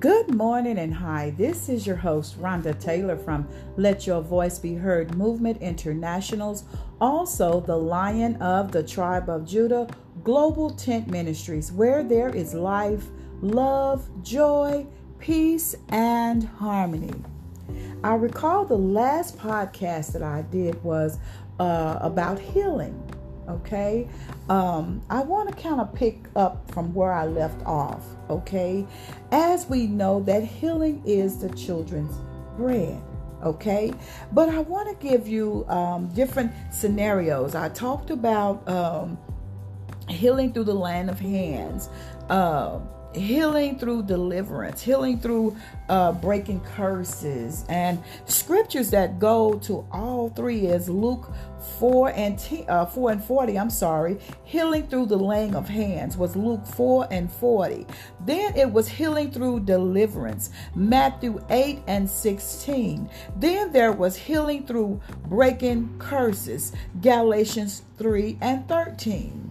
Good morning and hi. This is your host, Rhonda Taylor from Let Your Voice Be Heard Movement Internationals, also the Lion of the Tribe of Judah Global Tent Ministries, where there is life, love, joy, peace, and harmony. I recall the last podcast that I did was uh, about healing. Okay, um, I want to kind of pick up from where I left off. Okay, as we know that healing is the children's bread. Okay, but I want to give you um, different scenarios. I talked about um, healing through the laying of hands. Uh, healing through deliverance, healing through uh, breaking curses, and scriptures that go to all three is Luke 4 and t- uh, 4 and 40. I'm sorry, healing through the laying of hands was Luke 4 and 40. Then it was healing through deliverance, Matthew 8 and 16. Then there was healing through breaking curses, Galatians 3 and 13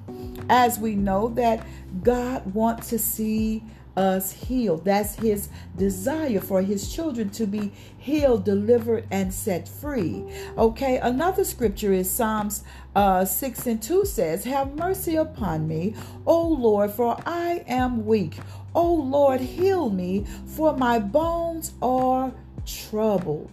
as we know that God wants to see us healed. That's his desire for his children to be healed, delivered, and set free. Okay, another scripture is Psalms uh, 6 and 2 says, Have mercy upon me, O Lord, for I am weak. O Lord, heal me, for my bones are troubled.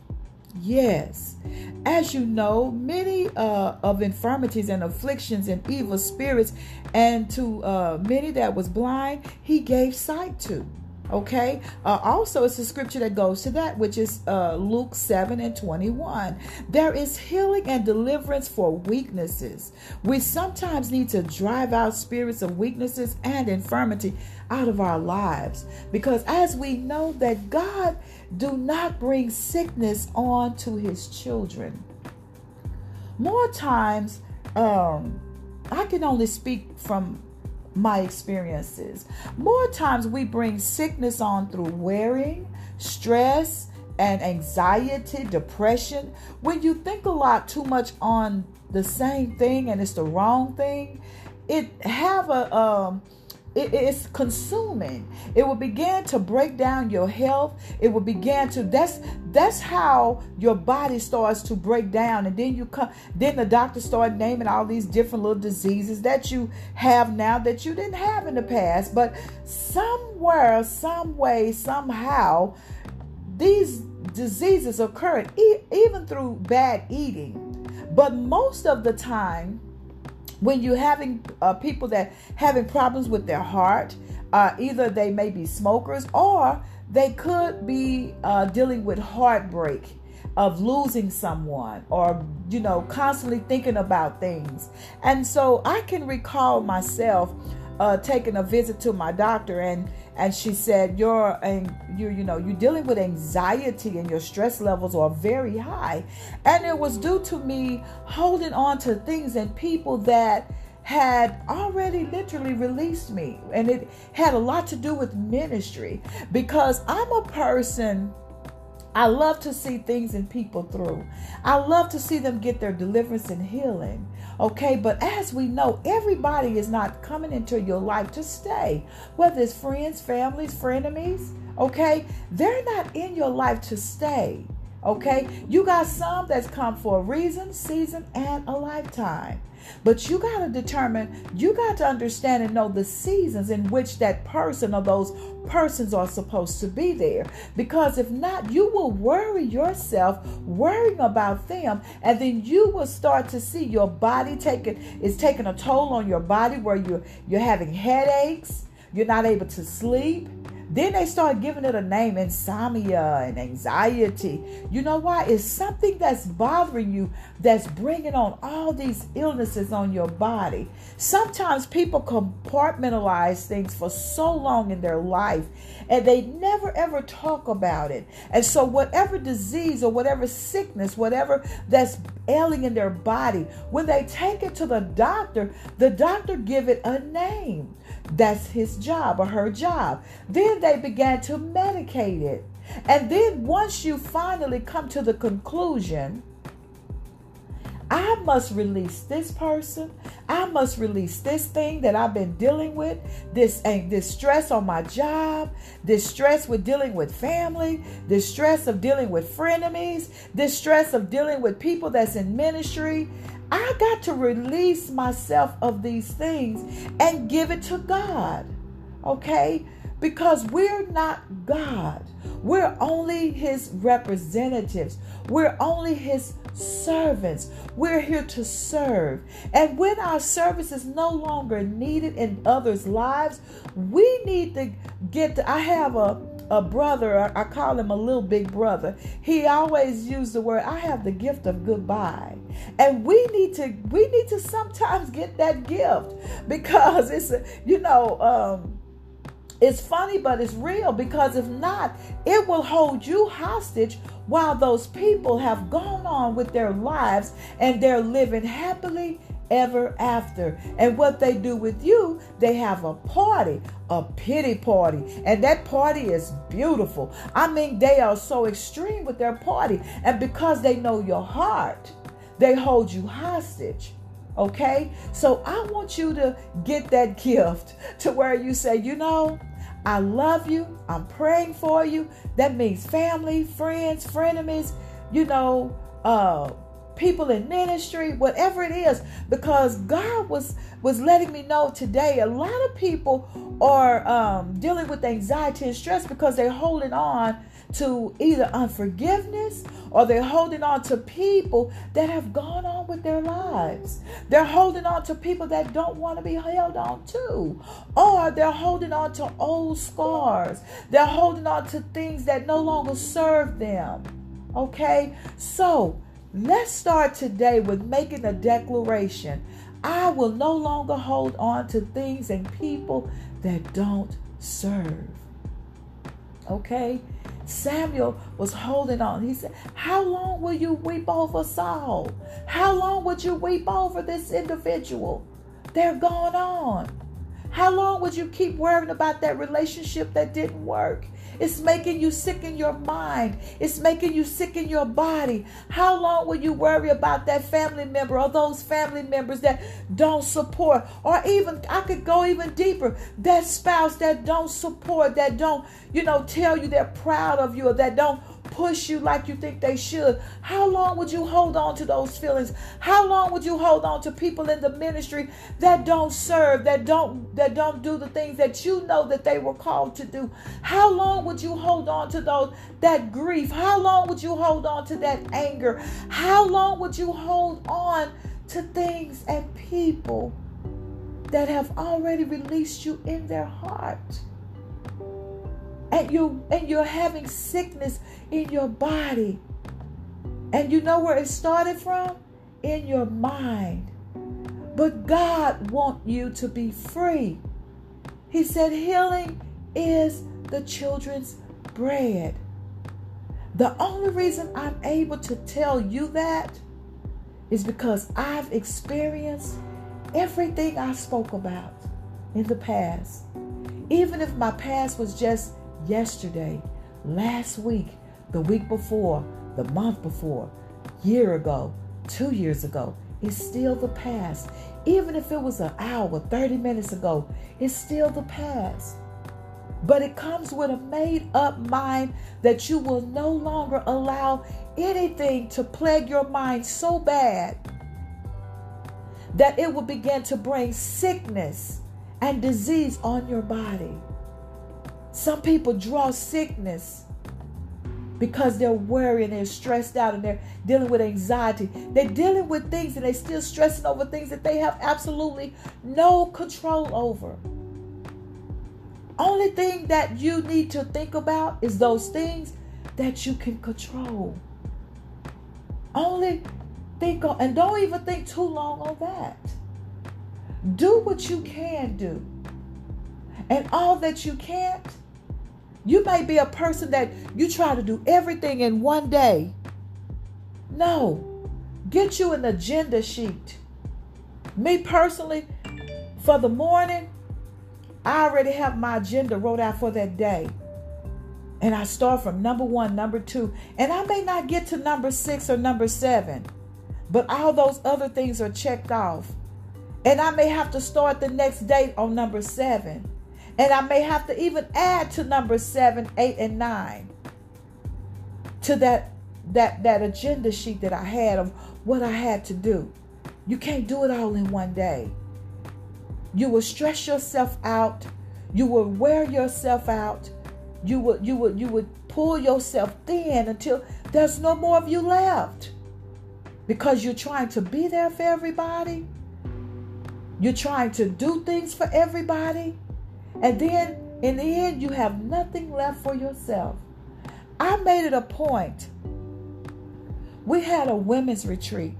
Yes. As you know, many uh, of infirmities and afflictions and evil spirits, and to uh, many that was blind, he gave sight to. Okay. Uh, also, it's a scripture that goes to that, which is uh, Luke 7 and 21. There is healing and deliverance for weaknesses. We sometimes need to drive out spirits of weaknesses and infirmity out of our lives because as we know that God do not bring sickness on to his children. More times, um, I can only speak from my experiences. More times we bring sickness on through wearing, stress, and anxiety, depression. When you think a lot too much on the same thing and it's the wrong thing, it have a um it is consuming. It will begin to break down your health. It will begin to that's that's how your body starts to break down. And then you come then the doctor start naming all these different little diseases that you have now that you didn't have in the past. But somewhere some way somehow these diseases occur even through bad eating. But most of the time when you're having uh, people that having problems with their heart uh, either they may be smokers or they could be uh, dealing with heartbreak of losing someone or you know constantly thinking about things. And so i can recall myself uh, taking a visit to my doctor and and she said you're you you know you're dealing with anxiety and your stress levels are very high. And it was due to me holding on to things and people that had already literally released me. And it had a lot to do with ministry because I'm a person I love to see things in people through. I love to see them get their deliverance and healing. Okay, but as we know, everybody is not coming into your life to stay, whether it's friends, families, frenemies. Okay, they're not in your life to stay. Okay, you got some that's come for a reason, season, and a lifetime. But you got to determine, you got to understand and know the seasons in which that person or those persons are supposed to be there. Because if not, you will worry yourself worrying about them, and then you will start to see your body taking is taking a toll on your body where you're you're having headaches, you're not able to sleep then they start giving it a name insomnia and anxiety. You know why? It's something that's bothering you that's bringing on all these illnesses on your body. Sometimes people compartmentalize things for so long in their life and they never ever talk about it. And so, whatever disease or whatever sickness, whatever that's ailing in their body, when they take it to the doctor, the doctor give it a name. That's his job or her job. Then they began to medicate it. And then once you finally come to the conclusion, I must release this person. I must release this thing that I've been dealing with, this and this stress on my job, this stress with dealing with family, this stress of dealing with frenemies, this stress of dealing with people that's in ministry. I got to release myself of these things and give it to God. Okay? Because we're not God. We're only his representatives. We're only his servants. We're here to serve. And when our service is no longer needed in others' lives, we need to get to, I have a a brother, I call him a little big brother. He always used the word, I have the gift of goodbye. And we need to we need to sometimes get that gift because it's you know, um it's funny, but it's real because if not, it will hold you hostage while those people have gone on with their lives and they're living happily ever after. And what they do with you, they have a party, a pity party. And that party is beautiful. I mean, they are so extreme with their party. And because they know your heart, they hold you hostage. Okay? So I want you to get that gift to where you say, you know, I love you. I'm praying for you. That means family, friends, frenemies, you know, uh, people in ministry, whatever it is, because God was was letting me know today a lot of people are um, dealing with anxiety and stress because they're holding on to either unforgiveness or they're holding on to people that have gone on with their lives. They're holding on to people that don't want to be held on to, or they're holding on to old scars. They're holding on to things that no longer serve them. Okay? So, let's start today with making a declaration. I will no longer hold on to things and people that don't serve. Okay? Samuel was holding on. He said, How long will you weep over Saul? How long would you weep over this individual? They're gone on. How long would you keep worrying about that relationship that didn't work? It's making you sick in your mind. It's making you sick in your body. How long will you worry about that family member or those family members that don't support? Or even, I could go even deeper, that spouse that don't support, that don't, you know, tell you they're proud of you or that don't push you like you think they should. How long would you hold on to those feelings? How long would you hold on to people in the ministry that don't serve, that don't that don't do the things that you know that they were called to do? How long would you hold on to those that grief? How long would you hold on to that anger? How long would you hold on to things and people that have already released you in their heart? And you and you're having sickness in your body. And you know where it started from? In your mind. But God wants you to be free. He said healing is the children's bread. The only reason I'm able to tell you that is because I've experienced everything I spoke about in the past. Even if my past was just yesterday, last week, the week before, the month before, year ago, two years ago. It's still the past. Even if it was an hour, 30 minutes ago, it's still the past. But it comes with a made up mind that you will no longer allow anything to plague your mind so bad that it will begin to bring sickness and disease on your body. Some people draw sickness because they're worried and they're stressed out and they're dealing with anxiety. They're dealing with things and they're still stressing over things that they have absolutely no control over. Only thing that you need to think about is those things that you can control. Only think on, and don't even think too long on that. Do what you can do. And all that you can't, you may be a person that you try to do everything in one day. No, get you an agenda sheet. Me personally, for the morning, I already have my agenda wrote out for that day. And I start from number one, number two, and I may not get to number six or number seven, but all those other things are checked off. And I may have to start the next day on number seven. And I may have to even add to number seven, eight, and nine to that that that agenda sheet that I had of what I had to do. You can't do it all in one day. You will stress yourself out. You will wear yourself out. You would you would you would pull yourself thin until there's no more of you left. Because you're trying to be there for everybody. You're trying to do things for everybody. And then in the end, you have nothing left for yourself. I made it a point. We had a women's retreat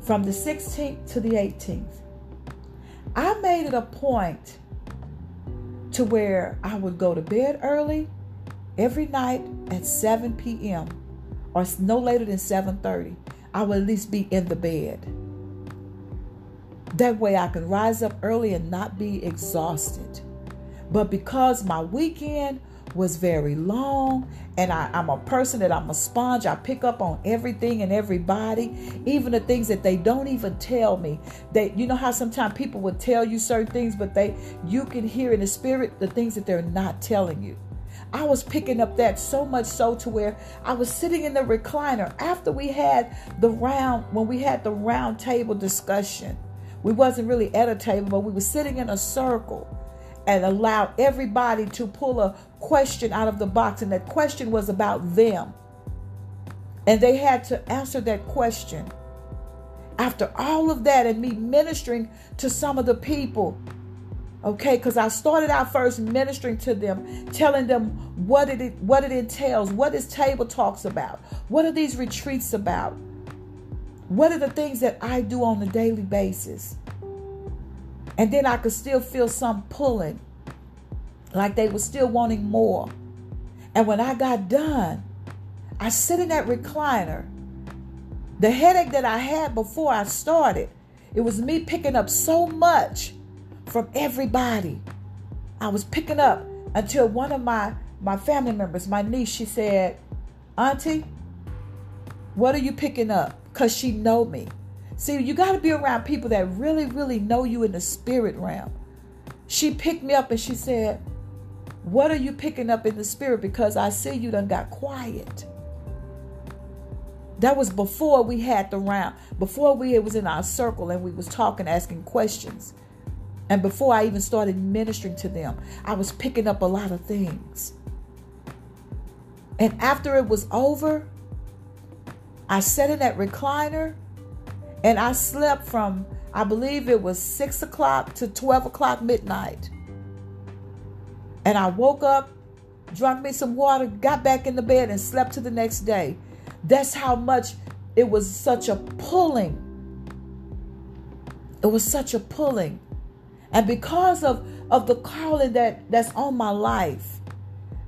from the 16th to the 18th. I made it a point to where I would go to bed early every night at 7 p.m. or no later than 7:30. I would at least be in the bed. That way I can rise up early and not be exhausted. But because my weekend was very long and I, am a person that I'm a sponge, I pick up on everything and everybody, even the things that they don't even tell me. That you know how sometimes people would tell you certain things, but they you can hear in the spirit the things that they're not telling you. I was picking up that so much so to where I was sitting in the recliner after we had the round when we had the round table discussion we wasn't really at a table, but we were sitting in a circle and allowed everybody to pull a question out of the box. And that question was about them. And they had to answer that question. After all of that, and me ministering to some of the people, okay, because I started out first ministering to them, telling them what it what it entails, what this table talks about, what are these retreats about, what are the things that I do on a daily basis? And then I could still feel some pulling, like they were still wanting more. And when I got done, I sit in that recliner. The headache that I had before I started, it was me picking up so much from everybody. I was picking up until one of my my family members, my niece, she said, "Auntie, what are you picking up?" Because she know me. See, you got to be around people that really, really know you in the spirit realm. She picked me up and she said, What are you picking up in the spirit? Because I see you done got quiet. That was before we had the round, before we it was in our circle and we was talking, asking questions. And before I even started ministering to them, I was picking up a lot of things. And after it was over, I sat in that recliner and I slept from, I believe it was 6 o'clock to 12 o'clock midnight. And I woke up, drank me some water, got back in the bed, and slept to the next day. That's how much it was such a pulling. It was such a pulling. And because of, of the calling that, that's on my life,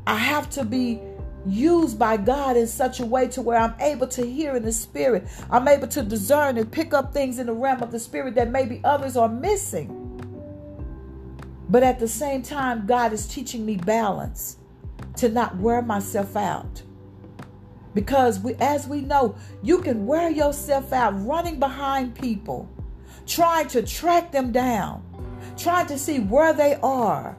I have to be used by God in such a way to where I'm able to hear in the spirit. I'm able to discern and pick up things in the realm of the spirit that maybe others are missing. But at the same time, God is teaching me balance to not wear myself out. Because we, as we know, you can wear yourself out running behind people, trying to track them down, trying to see where they are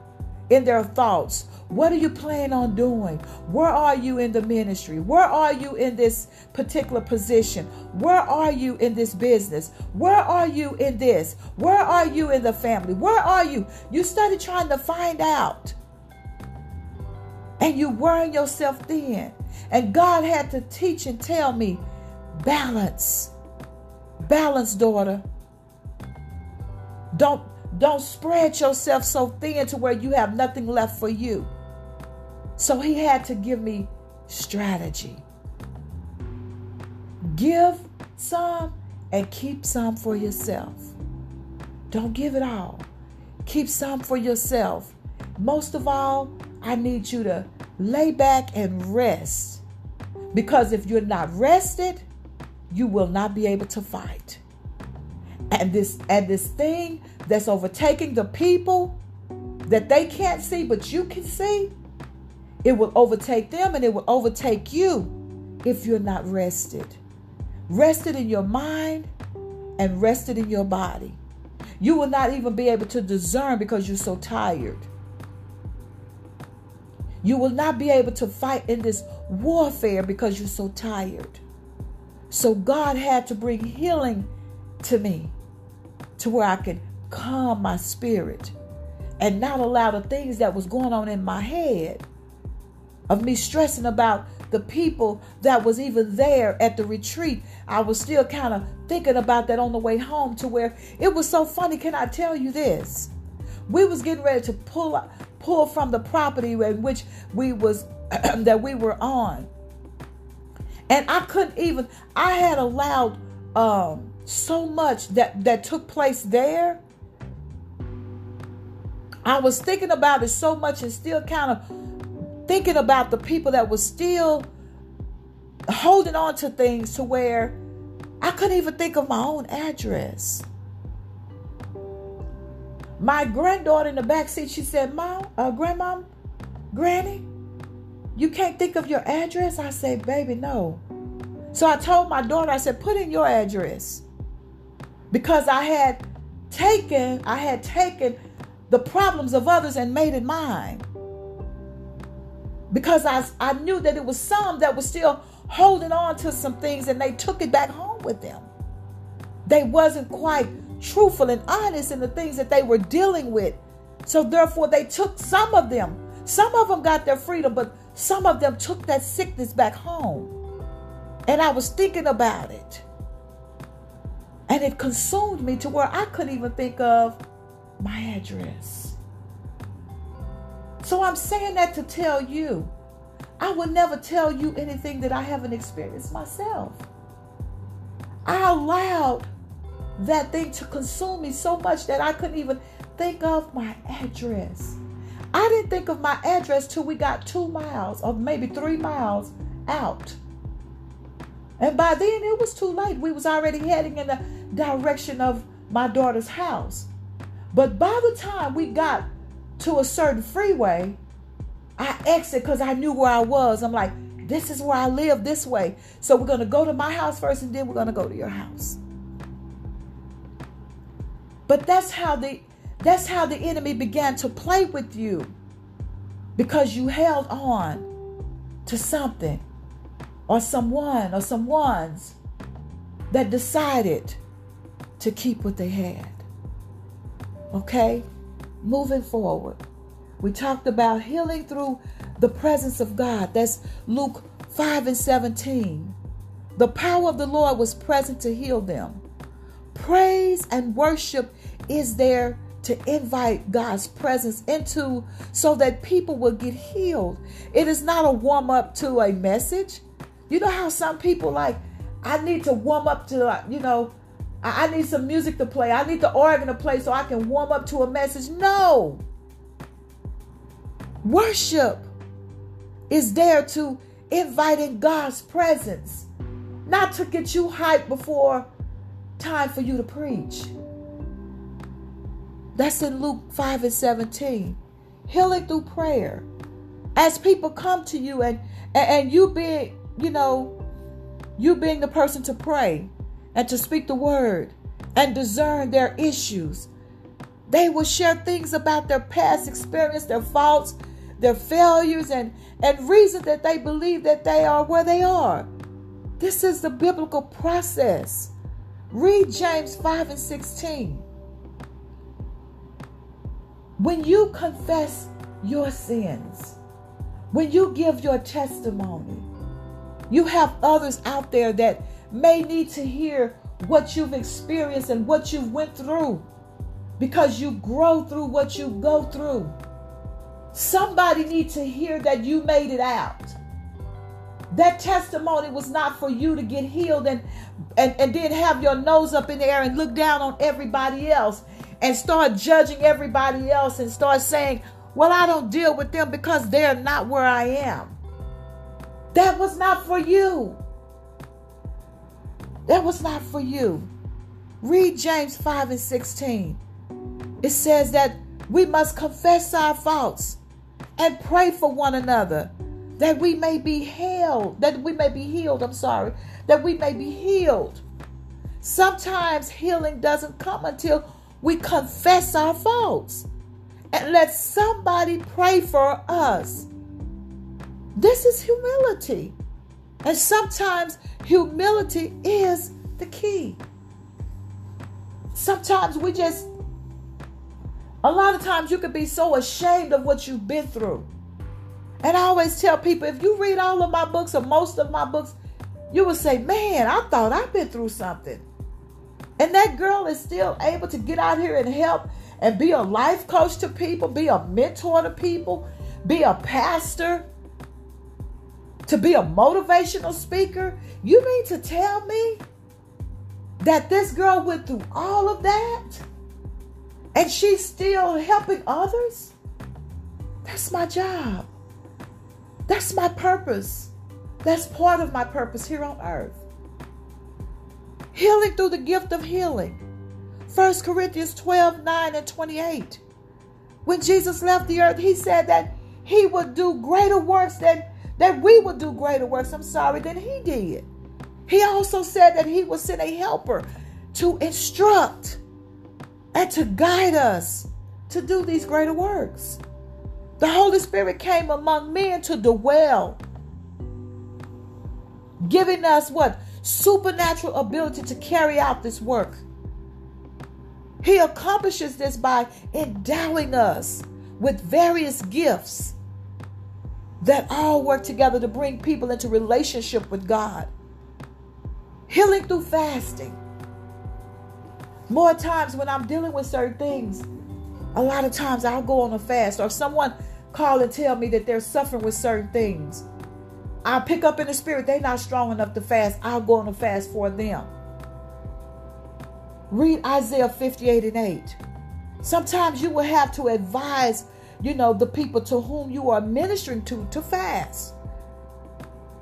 in their thoughts, what are you planning on doing? Where are you in the ministry? Where are you in this particular position? Where are you in this business? Where are you in this? Where are you in the family? Where are you? You started trying to find out. And you wearing yourself thin. And God had to teach and tell me balance. Balance, daughter. Don't don't spread yourself so thin to where you have nothing left for you. So he had to give me strategy. Give some and keep some for yourself. Don't give it all. Keep some for yourself. Most of all, I need you to lay back and rest. Because if you're not rested, you will not be able to fight. And this and this thing that's overtaking the people that they can't see but you can see, it will overtake them and it will overtake you if you're not rested. Rested in your mind and rested in your body. You will not even be able to discern because you're so tired. You will not be able to fight in this warfare because you're so tired. So God had to bring healing to me to where I could calm my spirit and not allow the things that was going on in my head of me stressing about the people that was even there at the retreat. I was still kind of thinking about that on the way home to where it was so funny. Can i tell you this? We was getting ready to pull pull from the property in which we was that we were on. And i couldn't even i had allowed um so much that that took place there. I was thinking about it so much and still kind of thinking about the people that were still holding on to things to where I couldn't even think of my own address. My granddaughter in the back seat, she said, Mom, uh, Grandmom, Granny, you can't think of your address? I said, Baby, no. So I told my daughter, I said, put in your address. Because I had taken, I had taken the problems of others and made it mine because I, I knew that it was some that was still holding on to some things and they took it back home with them. They wasn't quite truthful and honest in the things that they were dealing with. So therefore they took some of them. Some of them got their freedom, but some of them took that sickness back home. And I was thinking about it. And it consumed me to where I couldn't even think of my address. So I'm saying that to tell you, I would never tell you anything that I haven't experienced myself. I allowed that thing to consume me so much that I couldn't even think of my address. I didn't think of my address till we got two miles or maybe three miles out. And by then it was too late. We was already heading in the direction of my daughter's house. But by the time we got to a certain freeway, I exit because I knew where I was. I'm like, this is where I live this way. So we're going to go to my house first and then we're going to go to your house. But that's how the that's how the enemy began to play with you because you held on to something or someone or some ones that decided to keep what they had. Okay? Moving forward. We talked about healing through the presence of God. That's Luke 5 and 17. The power of the Lord was present to heal them. Praise and worship is there to invite God's presence into so that people will get healed. It is not a warm up to a message. You know how some people like, I need to warm up to, uh, you know, I, need some music to play. I need the organ to play so I can warm up to a message. No. Worship is there to invite in God's presence, not to get you hyped before time for you to preach. That's in Luke 5 and 17. Healing through prayer. As people come to you and, and you being, you know, you being the person to pray and to speak the word and discern their issues. They will share things about their past experience, their faults, their failures, and, and reasons that they believe that they are where they are. This is the biblical process. Read James 5 and 16. When you confess your sins, when you give your testimony, you have others out there that may need to hear what you've experienced and what you've went through because you grow through what you go through. Somebody needs to hear that you made it out. That testimony was not for you to get healed and, and, and then have your nose up in the air and look down on everybody else and start judging everybody else and start saying, Well, I don't deal with them because they're not where I am. That was not for you. That was not for you. Read James 5 and 16. It says that we must confess our faults and pray for one another that we may be healed, that we may be healed. I'm sorry, that we may be healed. Sometimes healing doesn't come until we confess our faults and let somebody pray for us. This is humility. And sometimes humility is the key. Sometimes we just, a lot of times you can be so ashamed of what you've been through. And I always tell people if you read all of my books or most of my books, you will say, Man, I thought I've been through something. And that girl is still able to get out here and help and be a life coach to people, be a mentor to people, be a pastor, to be a motivational speaker. You mean to tell me that this girl went through all of that and she's still helping others? That's my job. That's my purpose. That's part of my purpose here on earth. Healing through the gift of healing. 1 Corinthians 12 9 and 28. When Jesus left the earth, he said that he would do greater works than that we would do greater works, I'm sorry, than he did. He also said that he would send a helper to instruct and to guide us to do these greater works. The Holy Spirit came among men to dwell, giving us what? Supernatural ability to carry out this work. He accomplishes this by endowing us with various gifts that all work together to bring people into relationship with God. Healing through fasting. More times when I'm dealing with certain things, a lot of times I'll go on a fast or someone call and tell me that they're suffering with certain things. I'll pick up in the spirit, they're not strong enough to fast. I'll go on a fast for them. Read Isaiah 58 and 8. Sometimes you will have to advise you know, the people to whom you are ministering to to fast.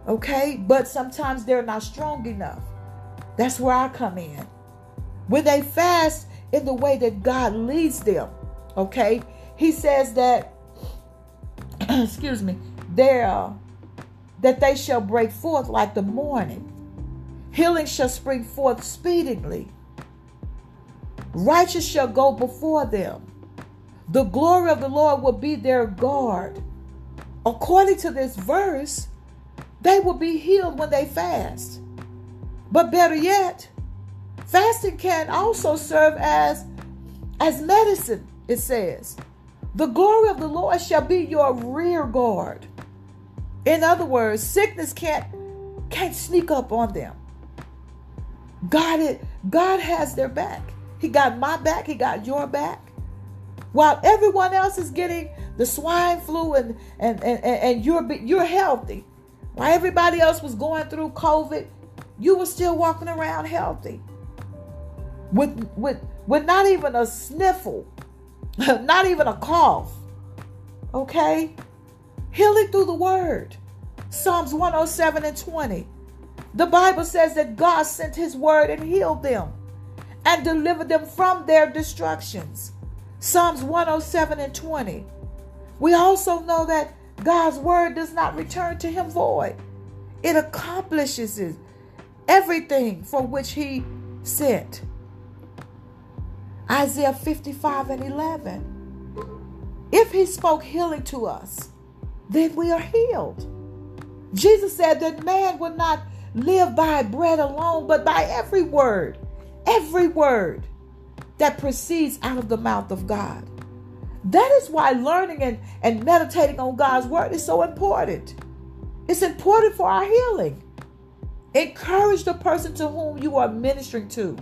Okay? But sometimes they're not strong enough. That's where I come in. When they fast in the way that God leads them, okay? He says that, excuse me, there that they shall break forth like the morning. Healing shall spring forth speedily. Righteous shall go before them. The glory of the Lord will be their guard. According to this verse, they will be healed when they fast. But better yet, fasting can also serve as as medicine, it says. The glory of the Lord shall be your rear guard. In other words, sickness can't can't sneak up on them. God it God has their back. He got my back, he got your back. While everyone else is getting the swine flu and, and, and, and you're, you're healthy. While everybody else was going through COVID, you were still walking around healthy. With, with, with not even a sniffle, not even a cough. Okay? Healing through the word. Psalms 107 and 20. The Bible says that God sent his word and healed them and delivered them from their destructions. Psalms 107 and 20. We also know that God's word does not return to him void. It accomplishes everything for which he sent. Isaiah 55 and 11. If he spoke healing to us, then we are healed. Jesus said that man would not live by bread alone, but by every word, every word that proceeds out of the mouth of God. That is why learning and, and meditating on God's word is so important. It's important for our healing. Encourage the person to whom you are ministering to.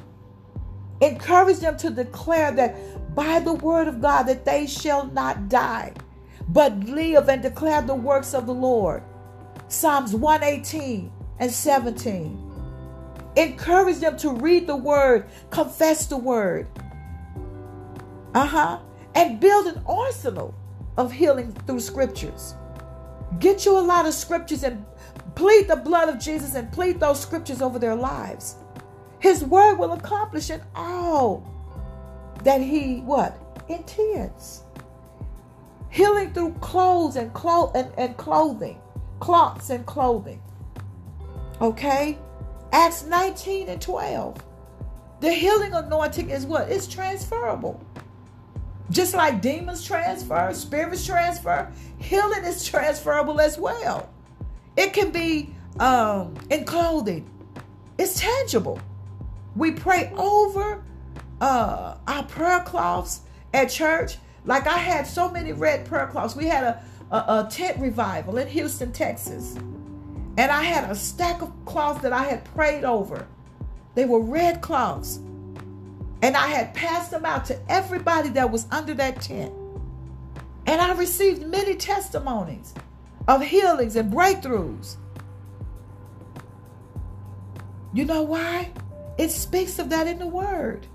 Encourage them to declare that by the word of God that they shall not die, but live and declare the works of the Lord. Psalms 118 and 17. Encourage them to read the word, confess the word, uh huh. And build an arsenal of healing through scriptures. Get you a lot of scriptures and plead the blood of Jesus and plead those scriptures over their lives. His word will accomplish in all that he what intends. Healing through clothes and clo- and, and clothing, cloths and clothing. Okay? Acts 19 and 12. The healing anointing is what? It's transferable. Just like demons transfer, spirits transfer, healing is transferable as well. It can be um, in clothing, it's tangible. We pray over uh, our prayer cloths at church. Like I had so many red prayer cloths. We had a, a, a tent revival in Houston, Texas. And I had a stack of cloths that I had prayed over. They were red cloths. And I had passed them out to everybody that was under that tent. And I received many testimonies of healings and breakthroughs. You know why? It speaks of that in the word.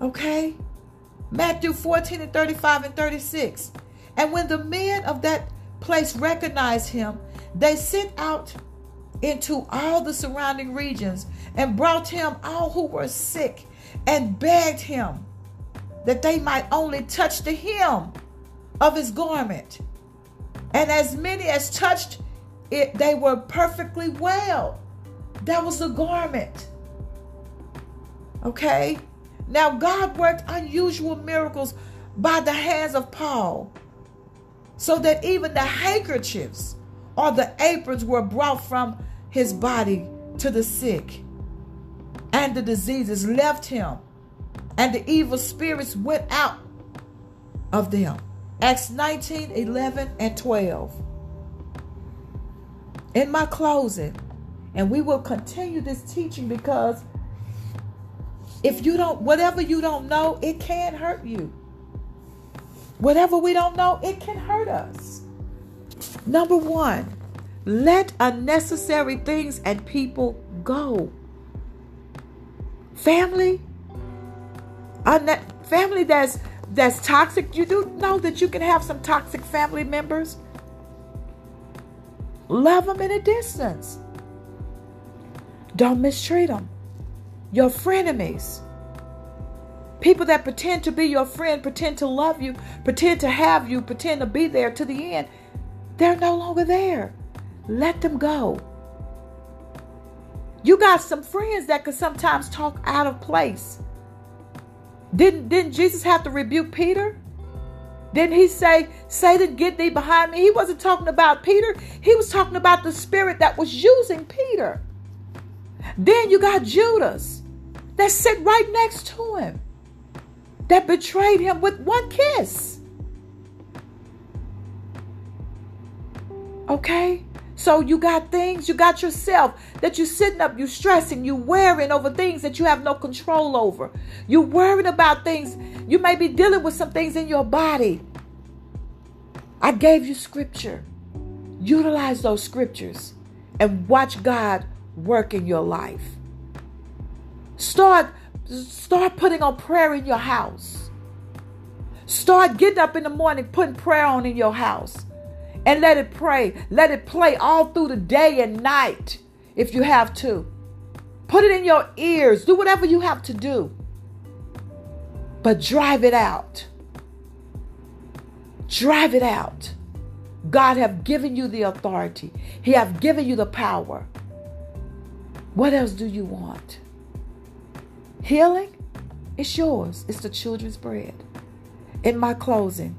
Okay? Matthew 14 and 35 and 36. And when the men of that place recognized him, they sent out into all the surrounding regions and brought him all who were sick and begged him that they might only touch the hem of his garment. And as many as touched it, they were perfectly well. That was the garment. Okay? Now, God worked unusual miracles by the hands of Paul so that even the handkerchiefs or the aprons were brought from his body to the sick and the diseases left him, and the evil spirits went out of them. Acts 19 11 and 12. In my closing, and we will continue this teaching because if you don't, whatever you don't know, it can hurt you. Whatever we don't know, it can hurt us. Number one, let unnecessary things and people go. Family, unne- family that's that's toxic. You do know that you can have some toxic family members. Love them in a distance. Don't mistreat them. Your frenemies. People that pretend to be your friend, pretend to love you, pretend to have you, pretend to be there to the end, they're no longer there. Let them go. You got some friends that could sometimes talk out of place. Didn't, didn't Jesus have to rebuke Peter? Didn't he say, Satan, get thee behind me? He wasn't talking about Peter. He was talking about the spirit that was using Peter. Then you got Judas that sit right next to him that betrayed him with one kiss. Okay? So you got things, you got yourself that you're sitting up, you stressing, you worrying over things that you have no control over. You're worrying about things, you may be dealing with some things in your body. I gave you scripture. Utilize those scriptures and watch God work in your life. Start start putting on prayer in your house. Start getting up in the morning putting prayer on in your house and let it pray. Let it play all through the day and night if you have to. Put it in your ears. Do whatever you have to do. But drive it out. Drive it out. God have given you the authority. He have given you the power. What else do you want? Healing? It's yours. It's the children's bread. In my closing,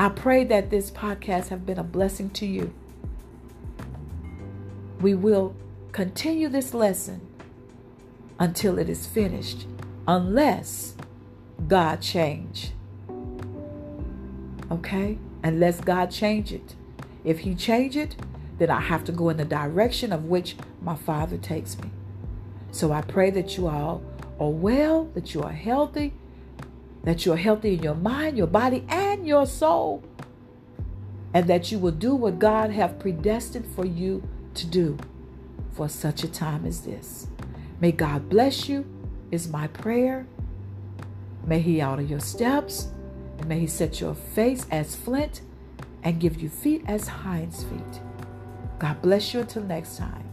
I pray that this podcast have been a blessing to you. We will continue this lesson until it is finished, unless God change. Okay? Unless God change it. If he change it, then I have to go in the direction of which my Father takes me. So I pray that you all are well, that you are healthy, that you're healthy in your mind, your body, and your soul, and that you will do what God have predestined for you to do for such a time as this. May God bless you, is my prayer. May He order your steps, and may He set your face as flint and give you feet as hinds feet. God bless you until next time.